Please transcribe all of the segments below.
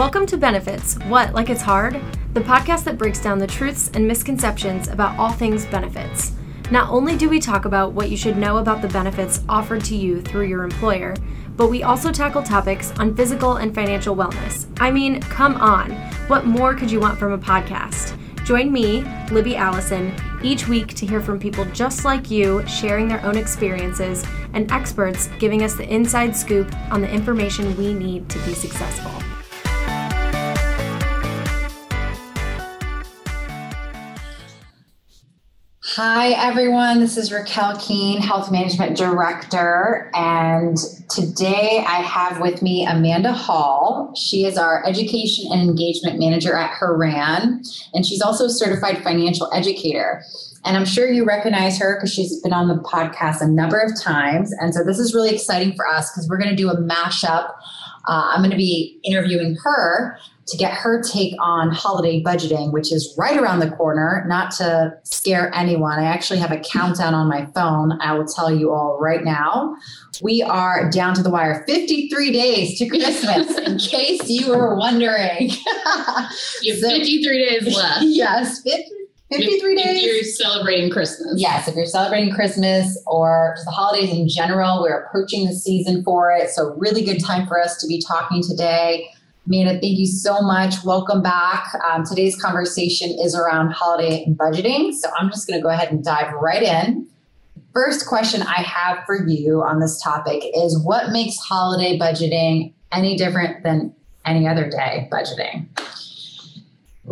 Welcome to Benefits What, Like It's Hard? The podcast that breaks down the truths and misconceptions about all things benefits. Not only do we talk about what you should know about the benefits offered to you through your employer, but we also tackle topics on physical and financial wellness. I mean, come on, what more could you want from a podcast? Join me, Libby Allison, each week to hear from people just like you sharing their own experiences and experts giving us the inside scoop on the information we need to be successful. Hi, everyone. This is Raquel Keene, Health Management Director. And today I have with me Amanda Hall. She is our Education and Engagement Manager at Horan, and she's also a certified financial educator. And I'm sure you recognize her because she's been on the podcast a number of times. And so this is really exciting for us because we're going to do a mashup. Uh, I'm going to be interviewing her to get her take on holiday budgeting, which is right around the corner. Not to scare anyone, I actually have a countdown on my phone. I will tell you all right now. We are down to the wire 53 days to Christmas, in case you were wondering. you have so, 53 days left. Yes, 50, 53 if, days. If you're celebrating Christmas. Yes, if you're celebrating Christmas or just the holidays in general, we're approaching the season for it. So, really good time for us to be talking today. Amanda, thank you so much. Welcome back. Um, today's conversation is around holiday and budgeting. So, I'm just going to go ahead and dive right in. First question I have for you on this topic is what makes holiday budgeting any different than any other day budgeting?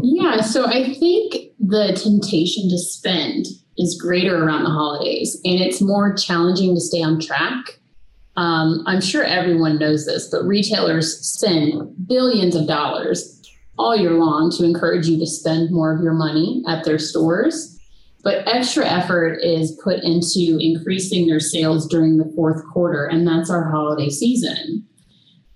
Yeah, so I think the temptation to spend is greater around the holidays and it's more challenging to stay on track. Um, I'm sure everyone knows this, but retailers spend billions of dollars all year long to encourage you to spend more of your money at their stores. But extra effort is put into increasing their sales during the fourth quarter, and that's our holiday season.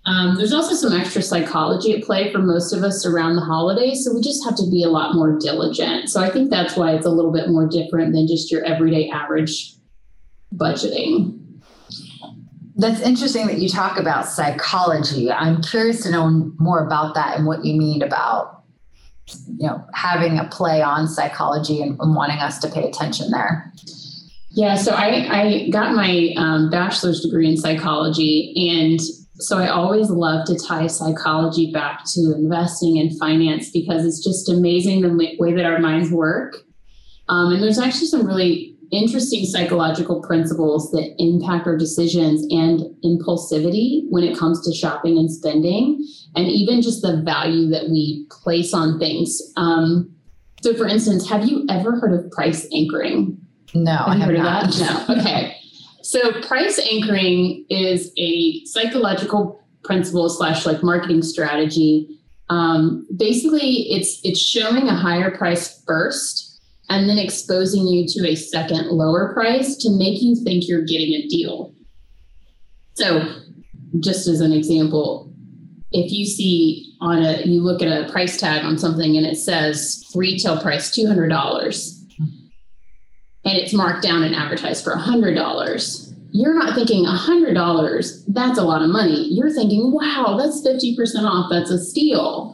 Um, there's also some extra psychology at play for most of us around the holidays. So we just have to be a lot more diligent. So I think that's why it's a little bit more different than just your everyday average budgeting. That's interesting that you talk about psychology. I'm curious to know more about that and what you mean about you know having a play on psychology and, and wanting us to pay attention there. Yeah, so I, I got my um, bachelor's degree in psychology, and so I always love to tie psychology back to investing and finance because it's just amazing the way that our minds work. Um, and there's actually some really interesting psychological principles that impact our decisions and impulsivity when it comes to shopping and spending, and even just the value that we place on things. Um, so, for instance, have you ever heard of price anchoring? No, have I have heard not. of that? No. Okay. So price anchoring is a psychological principle slash like marketing strategy. Um, basically, it's it's showing a higher price first and then exposing you to a second lower price to make you think you're getting a deal. So, just as an example, if you see on a you look at a price tag on something and it says retail price $200 and it's marked down and advertised for $100, you're not thinking $100, that's a lot of money. You're thinking, wow, that's 50% off, that's a steal.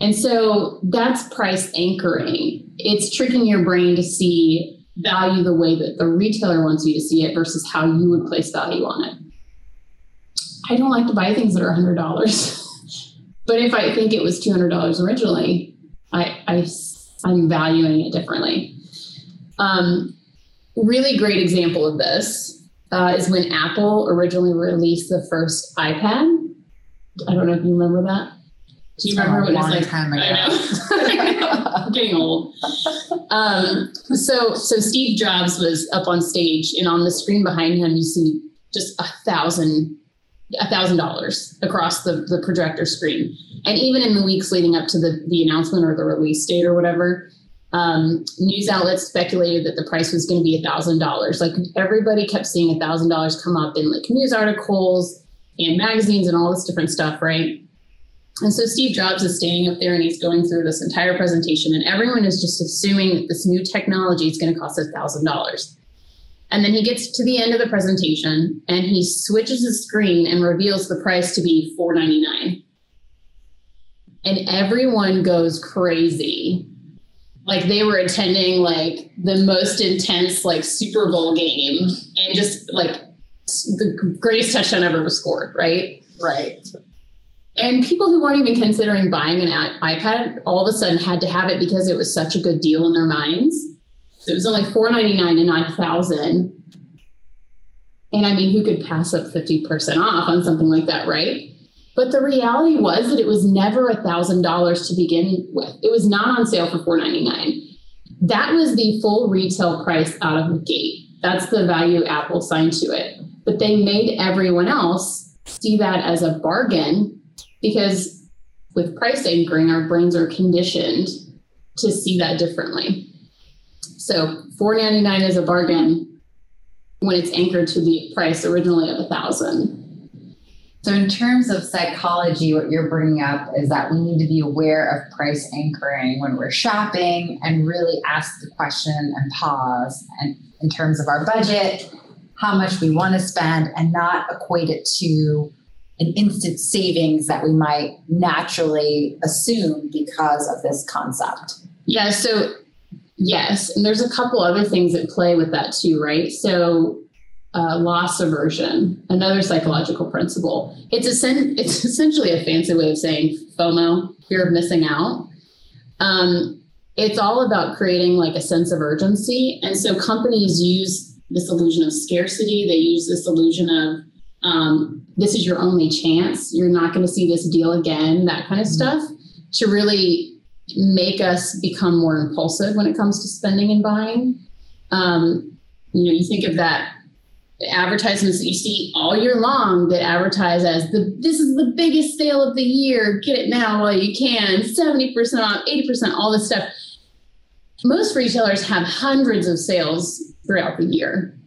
And so that's price anchoring. It's tricking your brain to see value the way that the retailer wants you to see it versus how you would place value on it. I don't like to buy things that are $100. but if I think it was $200 originally, I, I, I'm valuing it differently. Um, really great example of this uh, is when Apple originally released the first iPad. I don't know if you remember that. Do you remember when it was like? Time ago. I know. I'm getting old. Um, so, so Steve Jobs was up on stage, and on the screen behind him, you see just a thousand, a thousand dollars across the the projector screen. And even in the weeks leading up to the the announcement or the release date or whatever, um, news outlets speculated that the price was going to be a thousand dollars. Like everybody kept seeing a thousand dollars come up in like news articles and magazines and all this different stuff, right? And so Steve Jobs is standing up there and he's going through this entire presentation, and everyone is just assuming that this new technology is going to cost a thousand dollars. And then he gets to the end of the presentation and he switches his screen and reveals the price to be four ninety nine. and everyone goes crazy. Like they were attending like the most intense like Super Bowl game and just like the greatest touchdown ever was scored, right? Right. And people who weren't even considering buying an iPad all of a sudden had to have it because it was such a good deal in their minds. So it was only four ninety nine and nine thousand. And I mean, who could pass up fifty percent off on something like that, right? But the reality was that it was never a thousand dollars to begin with. It was not on sale for four ninety nine. That was the full retail price out of the gate. That's the value Apple signed to it. But they made everyone else see that as a bargain because with price anchoring, our brains are conditioned to see that differently. So $4.99 is a bargain when it's anchored to the price originally of a thousand. So, in terms of psychology, what you're bringing up is that we need to be aware of price anchoring when we're shopping and really ask the question and pause and in terms of our budget, how much we want to spend, and not equate it to an instant savings that we might naturally assume because of this concept. Yeah, so yes, and there's a couple other things that play with that too, right? So uh, loss aversion, another psychological principle. It's it's essentially a fancy way of saying FOMO, fear of missing out. Um, it's all about creating like a sense of urgency, and so companies use this illusion of scarcity. They use this illusion of um, this is your only chance. You're not going to see this deal again, that kind of mm-hmm. stuff, to really make us become more impulsive when it comes to spending and buying. Um, you know, you think of that advertisements that you see all year long that advertise as the this is the biggest sale of the year. Get it now while you can. 70% off, 80%, all this stuff. Most retailers have hundreds of sales throughout the year.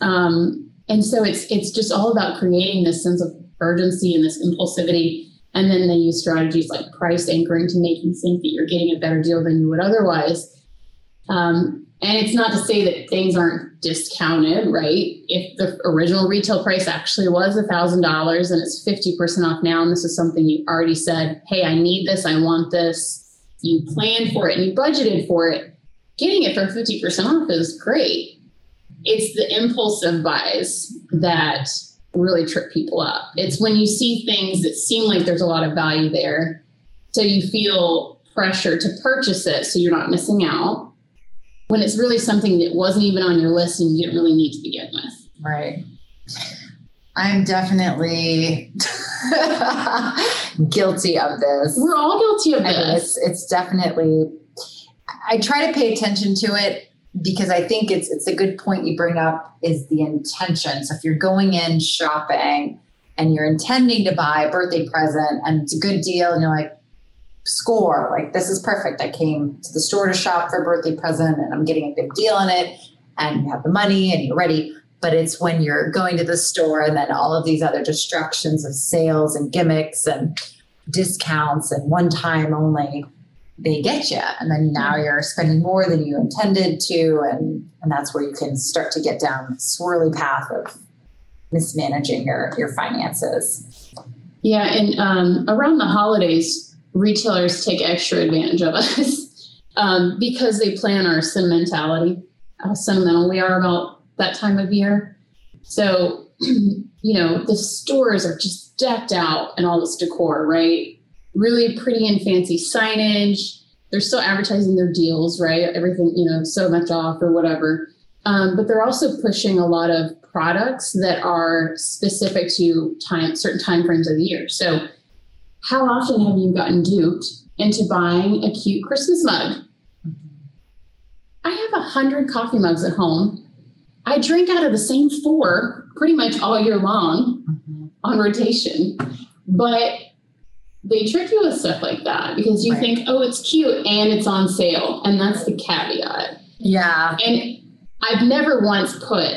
Um, and so it's it's just all about creating this sense of urgency and this impulsivity. And then they use strategies like price anchoring to make you think that you're getting a better deal than you would otherwise. Um, and it's not to say that things aren't discounted right? If the original retail price actually was a thousand dollars and it's 50% off now and this is something you already said hey i need this i want this. You planned for it and you budgeted for it. Getting it for 50% off is great it's the impulsive buys that really trip people up. It's when you see things that seem like there's a lot of value there. So you feel pressure to purchase it so you're not missing out. When it's really something that wasn't even on your list and you didn't really need to begin with. Right. I'm definitely guilty of this. We're all guilty of this. It's, it's definitely, I try to pay attention to it because I think it's it's a good point you bring up is the intention. So if you're going in shopping and you're intending to buy a birthday present and it's a good deal and you're like score like this is perfect i came to the store to shop for a birthday present and i'm getting a big deal on it and you have the money and you're ready but it's when you're going to the store and then all of these other distractions of sales and gimmicks and discounts and one time only they get you and then now you're spending more than you intended to and and that's where you can start to get down the swirly path of mismanaging your your finances. Yeah and um, around the holidays retailers take extra advantage of us um, because they plan our sentimentality how sentimental we are about that time of year. So you know the stores are just decked out and all this decor right really pretty and fancy signage. They're still advertising their deals, right? Everything, you know, so much off or whatever. Um, but they're also pushing a lot of products that are specific to time certain time frames of the year. So, how often have you gotten duped into buying a cute Christmas mug? I have a hundred coffee mugs at home. I drink out of the same four pretty much all year long mm-hmm. on rotation. But they trick you with stuff like that because you right. think, oh, it's cute and it's on sale. And that's the caveat. Yeah. And I've never once put,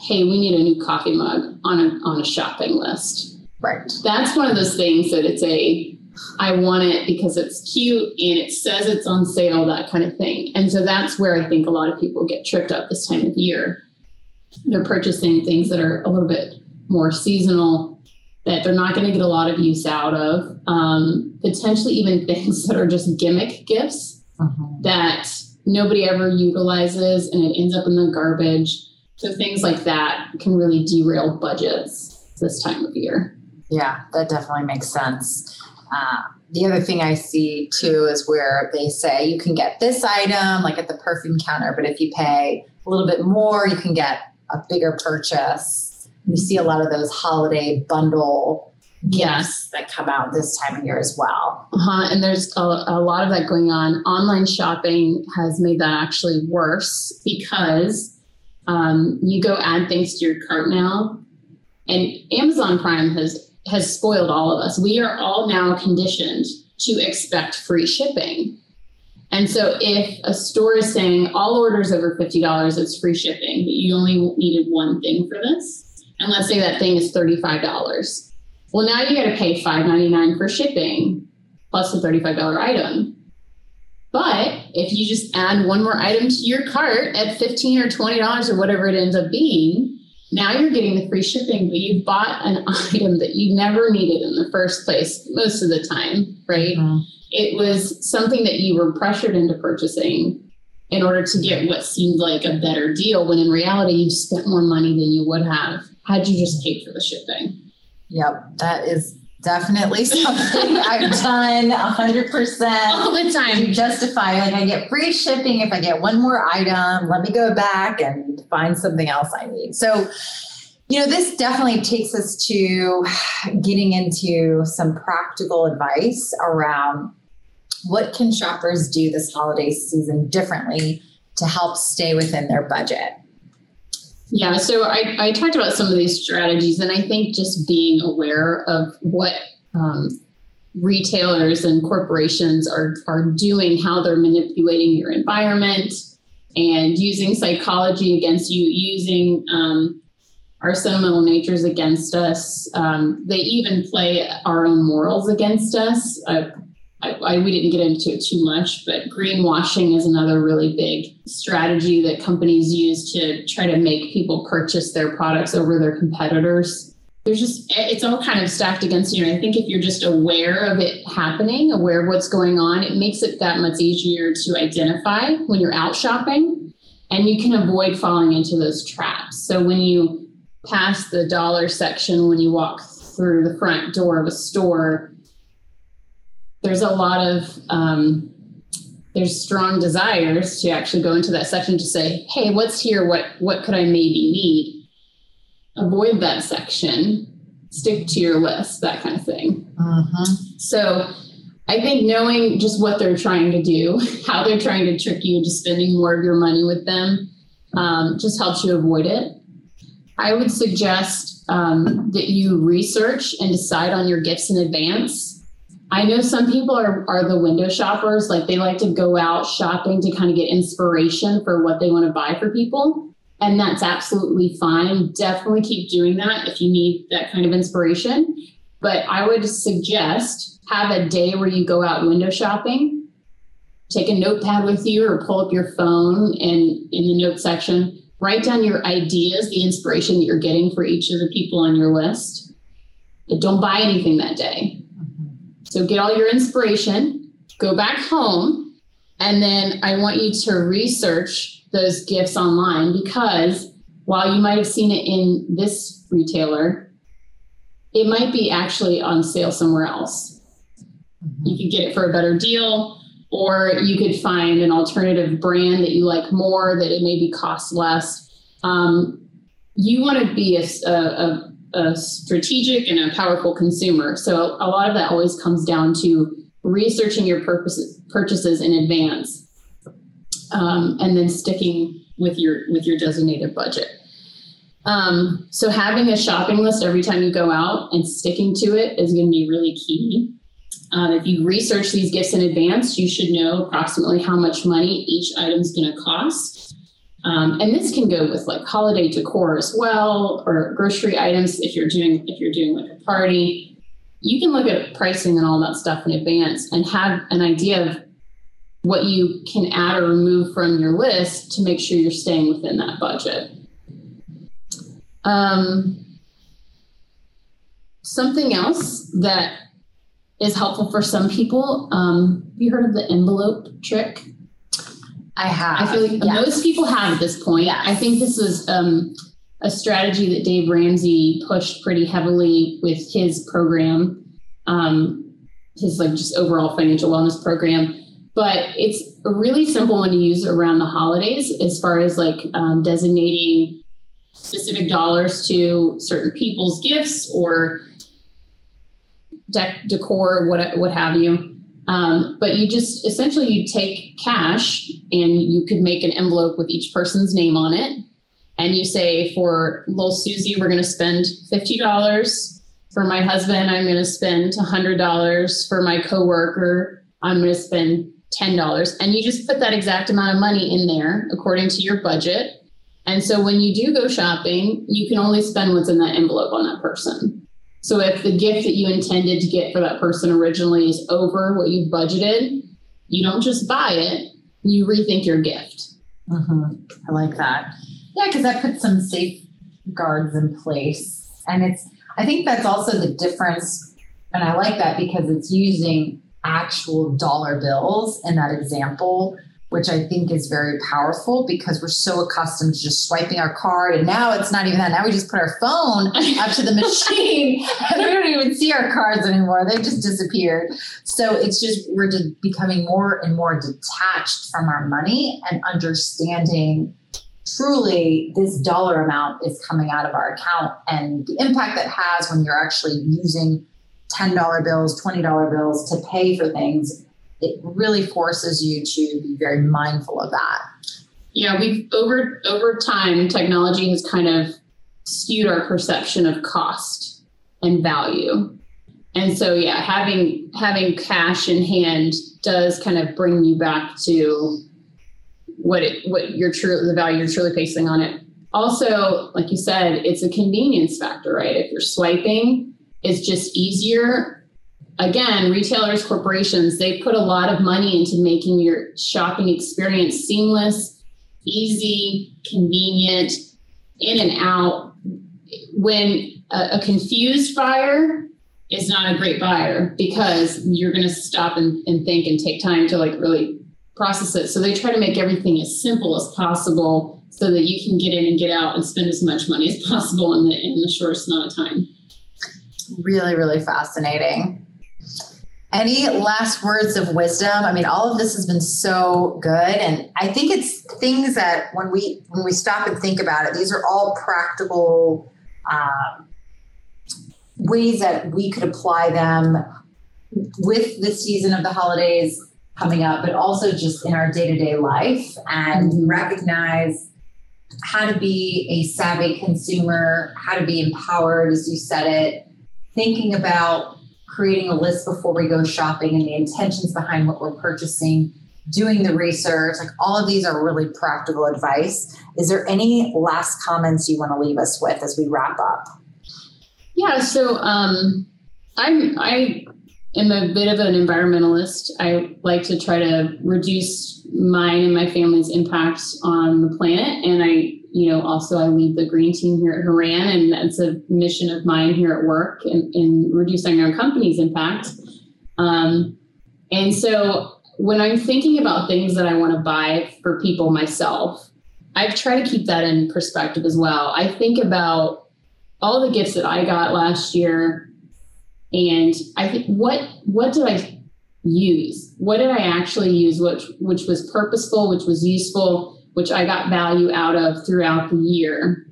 hey, we need a new coffee mug on a on a shopping list. Right. That's one of those things that it's a I want it because it's cute and it says it's on sale, that kind of thing. And so that's where I think a lot of people get tricked up this time of year. They're purchasing things that are a little bit more seasonal that they're not going to get a lot of use out of. Um, potentially even things that are just gimmick gifts uh-huh. that nobody ever utilizes and it ends up in the garbage. So things like that can really derail budgets this time of year. Yeah, that definitely makes sense. Uh, the other thing I see too is where they say you can get this item like at the perfume counter, but if you pay a little bit more, you can get a bigger purchase. You see a lot of those holiday bundle gifts that come out this time of year as well. Uh-huh. And there's a, a lot of that going on. Online shopping has made that actually worse because um, you go add things to your cart now, and Amazon Prime has has spoiled all of us. We are all now conditioned to expect free shipping. And so if a store is saying all orders over $50 it's free shipping, but you only needed one thing for this, and let's say that thing is $35. Well, now you got to pay $5.99 for shipping plus the $35 item. But if you just add one more item to your cart at 15 or $20 or whatever it ends up being, now you're getting the free shipping, but you bought an item that you never needed in the first place most of the time, right? Mm-hmm. It was something that you were pressured into purchasing in order to get what seemed like a better deal, when in reality, you spent more money than you would have had you just paid for the shipping. Yep, that is definitely something I've done 100% all the time. To justify like I get free shipping if I get one more item let me go back and find something else I need. So you know this definitely takes us to getting into some practical advice around what can shoppers do this holiday season differently to help stay within their budget yeah, so I, I talked about some of these strategies, and I think just being aware of what um, retailers and corporations are, are doing, how they're manipulating your environment, and using psychology against you, using um, our sentimental natures against us. Um, they even play our own morals against us. Uh, I, I, we didn't get into it too much, but greenwashing is another really big strategy that companies use to try to make people purchase their products over their competitors. There's just, it's all kind of stacked against you. And I think if you're just aware of it happening, aware of what's going on, it makes it that much easier to identify when you're out shopping and you can avoid falling into those traps. So when you pass the dollar section, when you walk through the front door of a store, there's a lot of um, there's strong desires to actually go into that section to say, hey, what's here? What what could I maybe need? Avoid that section. Stick to your list, that kind of thing. Uh-huh. So I think knowing just what they're trying to do, how they're trying to trick you into spending more of your money with them, um, just helps you avoid it. I would suggest um, that you research and decide on your gifts in advance I know some people are, are the window shoppers. Like they like to go out shopping to kind of get inspiration for what they want to buy for people. And that's absolutely fine. Definitely keep doing that if you need that kind of inspiration. But I would suggest have a day where you go out window shopping, take a notepad with you or pull up your phone and in the note section, write down your ideas, the inspiration that you're getting for each of the people on your list. But don't buy anything that day so get all your inspiration, go back home, and then I want you to research those gifts online because while you might have seen it in this retailer, it might be actually on sale somewhere else. Mm-hmm. You could get it for a better deal, or you could find an alternative brand that you like more that it maybe costs less. Um, you want to be a, a, a a strategic and a powerful consumer. So a lot of that always comes down to researching your purposes, purchases in advance, um, and then sticking with your with your designated budget. Um, so having a shopping list every time you go out and sticking to it is going to be really key. Um, if you research these gifts in advance, you should know approximately how much money each item is going to cost. Um, and this can go with like holiday decor as well, or grocery items if you're doing if you're doing like a party. You can look at pricing and all that stuff in advance and have an idea of what you can add or remove from your list to make sure you're staying within that budget. Um, something else that is helpful for some people. Um, you heard of the envelope trick? I have. I feel like most people have at this point. Yes. I think this is um, a strategy that Dave Ramsey pushed pretty heavily with his program, um, his like just overall financial wellness program. But it's a really simple one to use around the holidays, as far as like um, designating specific dollars to certain people's gifts or dec- decor, what what have you. Um, but you just essentially you take cash and you could make an envelope with each person's name on it, and you say for little Susie, we're going to spend fifty dollars. For my husband, I'm going to spend hundred dollars. For my coworker, I'm going to spend ten dollars, and you just put that exact amount of money in there according to your budget. And so when you do go shopping, you can only spend what's in that envelope on that person. So if the gift that you intended to get for that person originally is over what you've budgeted, you don't just buy it, you rethink your gift. Mm-hmm. I like that. Yeah, because that puts some safeguards in place. And it's, I think that's also the difference. And I like that because it's using actual dollar bills in that example, which I think is very powerful because we're so accustomed to just swiping our card. And now it's not even that. Now we just put our phone up to the machine and we don't even see our cards anymore. They've just disappeared. So it's just, we're just becoming more and more detached from our money and understanding truly this dollar amount is coming out of our account and the impact that has when you're actually using $10 bills, $20 bills to pay for things, it really forces you to be very mindful of that. Yeah, we've over over time technology has kind of skewed our perception of cost and value. And so yeah, having having cash in hand does kind of bring you back to what it what you're true the value you're truly placing on it. Also, like you said, it's a convenience factor, right? If you're swiping, it's just easier. Again, retailers, corporations, they put a lot of money into making your shopping experience seamless, easy, convenient, in and out. When a, a confused buyer is not a great buyer because you're going to stop and, and think and take time to like really process it. So they try to make everything as simple as possible so that you can get in and get out and spend as much money as possible in the in the shortest amount of time. Really, really fascinating. Any last words of wisdom? I mean, all of this has been so good, and I think it's things that when we when we stop and think about it, these are all practical um, ways that we could apply them with the season of the holidays coming up, but also just in our day to day life and recognize how to be a savvy consumer, how to be empowered, as you said it, thinking about creating a list before we go shopping and the intentions behind what we're purchasing, doing the research. Like all of these are really practical advice. Is there any last comments you want to leave us with as we wrap up? Yeah, so um, I'm I am a bit of an environmentalist. I like to try to reduce mine and my family's impact on the planet, and I you know, also I lead the green team here at Horan, and that's a mission of mine here at work in, in reducing our company's impact. Um, and so when I'm thinking about things that I want to buy for people myself, I try to keep that in perspective as well. I think about all the gifts that I got last year, and I think what what did I use? What did I actually use? Which which was purposeful, which was useful which I got value out of throughout the year.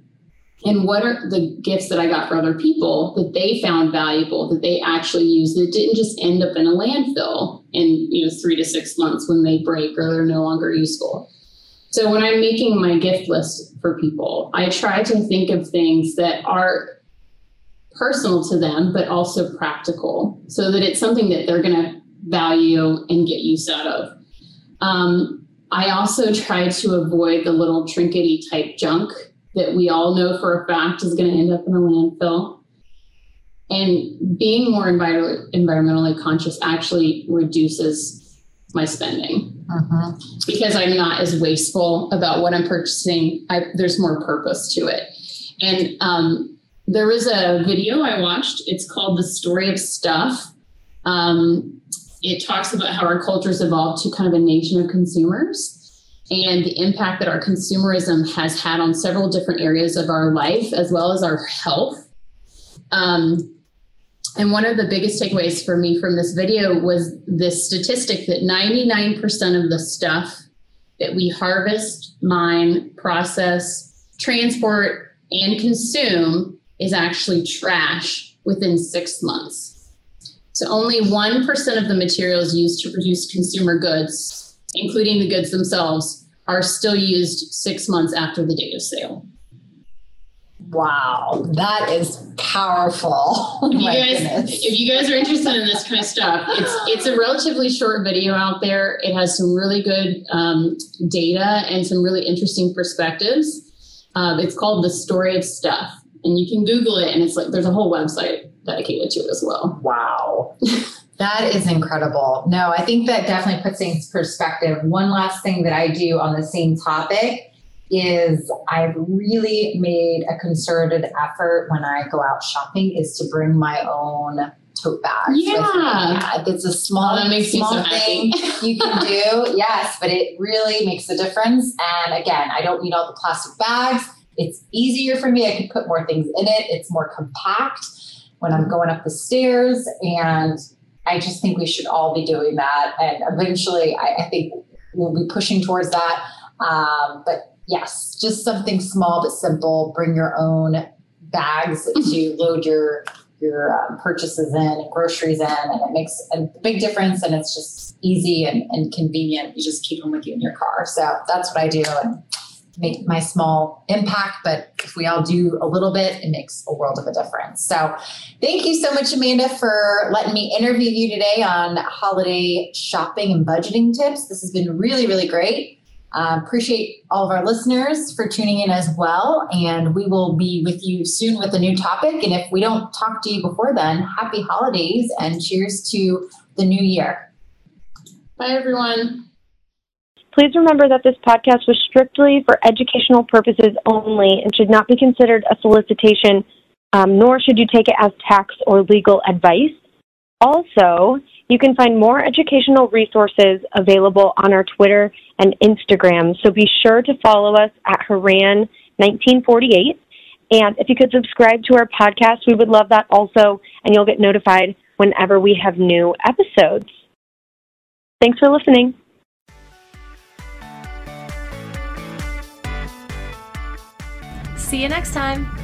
And what are the gifts that I got for other people that they found valuable, that they actually used, that didn't just end up in a landfill in you know three to six months when they break or they're no longer useful. So when I'm making my gift list for people, I try to think of things that are personal to them, but also practical, so that it's something that they're going to value and get use out of. Um, I also try to avoid the little trinkety type junk that we all know for a fact is going to end up in a landfill. And being more envir- environmentally conscious actually reduces my spending Mm-hmm. because I'm not as wasteful about what I'm purchasing. I, there's more purpose to it. And um, there was a video I watched. It's called The Story of Stuff. Um, it talks about how our culture's evolved to kind of a nation of consumers and the impact that our consumerism has had on several different areas of our life as well as our health. Um, and one of the biggest takeaways for me from this video was this statistic that 99% of the stuff that we harvest, mine, process, transport, and consume is actually trash within six months. So only 1% of the materials used to produce consumer goods, including the goods themselves, are still used six months after the date of sale. Wow, that is powerful. if, you guys, if you guys are interested in this kind of stuff, it's it's a relatively short video out there. It has some really good um, data and some really interesting perspectives. Um, it's called The Story of Stuff, and you can Google it, and it's like there's a whole website dedicated to it as well. Wow. That is incredible. No, I think that definitely puts things in perspective. One last thing that I do on the same topic is I've really made a concerted effort when I go out shopping is to bring my own tote bags. Yeah. It's a small, oh, makes small so thing you can do. yes, but it really makes a difference. And again, I don't need all the plastic bags. It's easier for me. I can put more things in it. It's more compact when I'm going up the stairs. And I just think we should all be doing that. And eventually, I, I think we'll be pushing towards that. Um, but yes, just something small but simple. Bring your own bags to load your your um, purchases in and groceries in, and it makes a big difference. And it's just easy and, and convenient. You just keep them with you in your car. So that's what I do. And make my small impact, but if we all do a little bit, it makes a world of a difference. So thank you so much, Amanda, for letting me interview you today on holiday shopping and budgeting tips. This has been really, really great. Uh, appreciate all of our listeners for tuning in as well. And we will be with you soon with a new topic. And if we don't talk to you before then, happy holidays and cheers to the new year. Bye, everyone. Please remember that this podcast was strictly for educational purposes only and should not be considered a solicitation, um, nor should you take it as tax or legal advice. Also, you can find more educational resources available on our Twitter and Instagram, so be sure to follow us at Horan1948. And if you could subscribe to our podcast, we would love that also, and you'll get notified whenever we have new episodes. Thanks for listening. See you next time.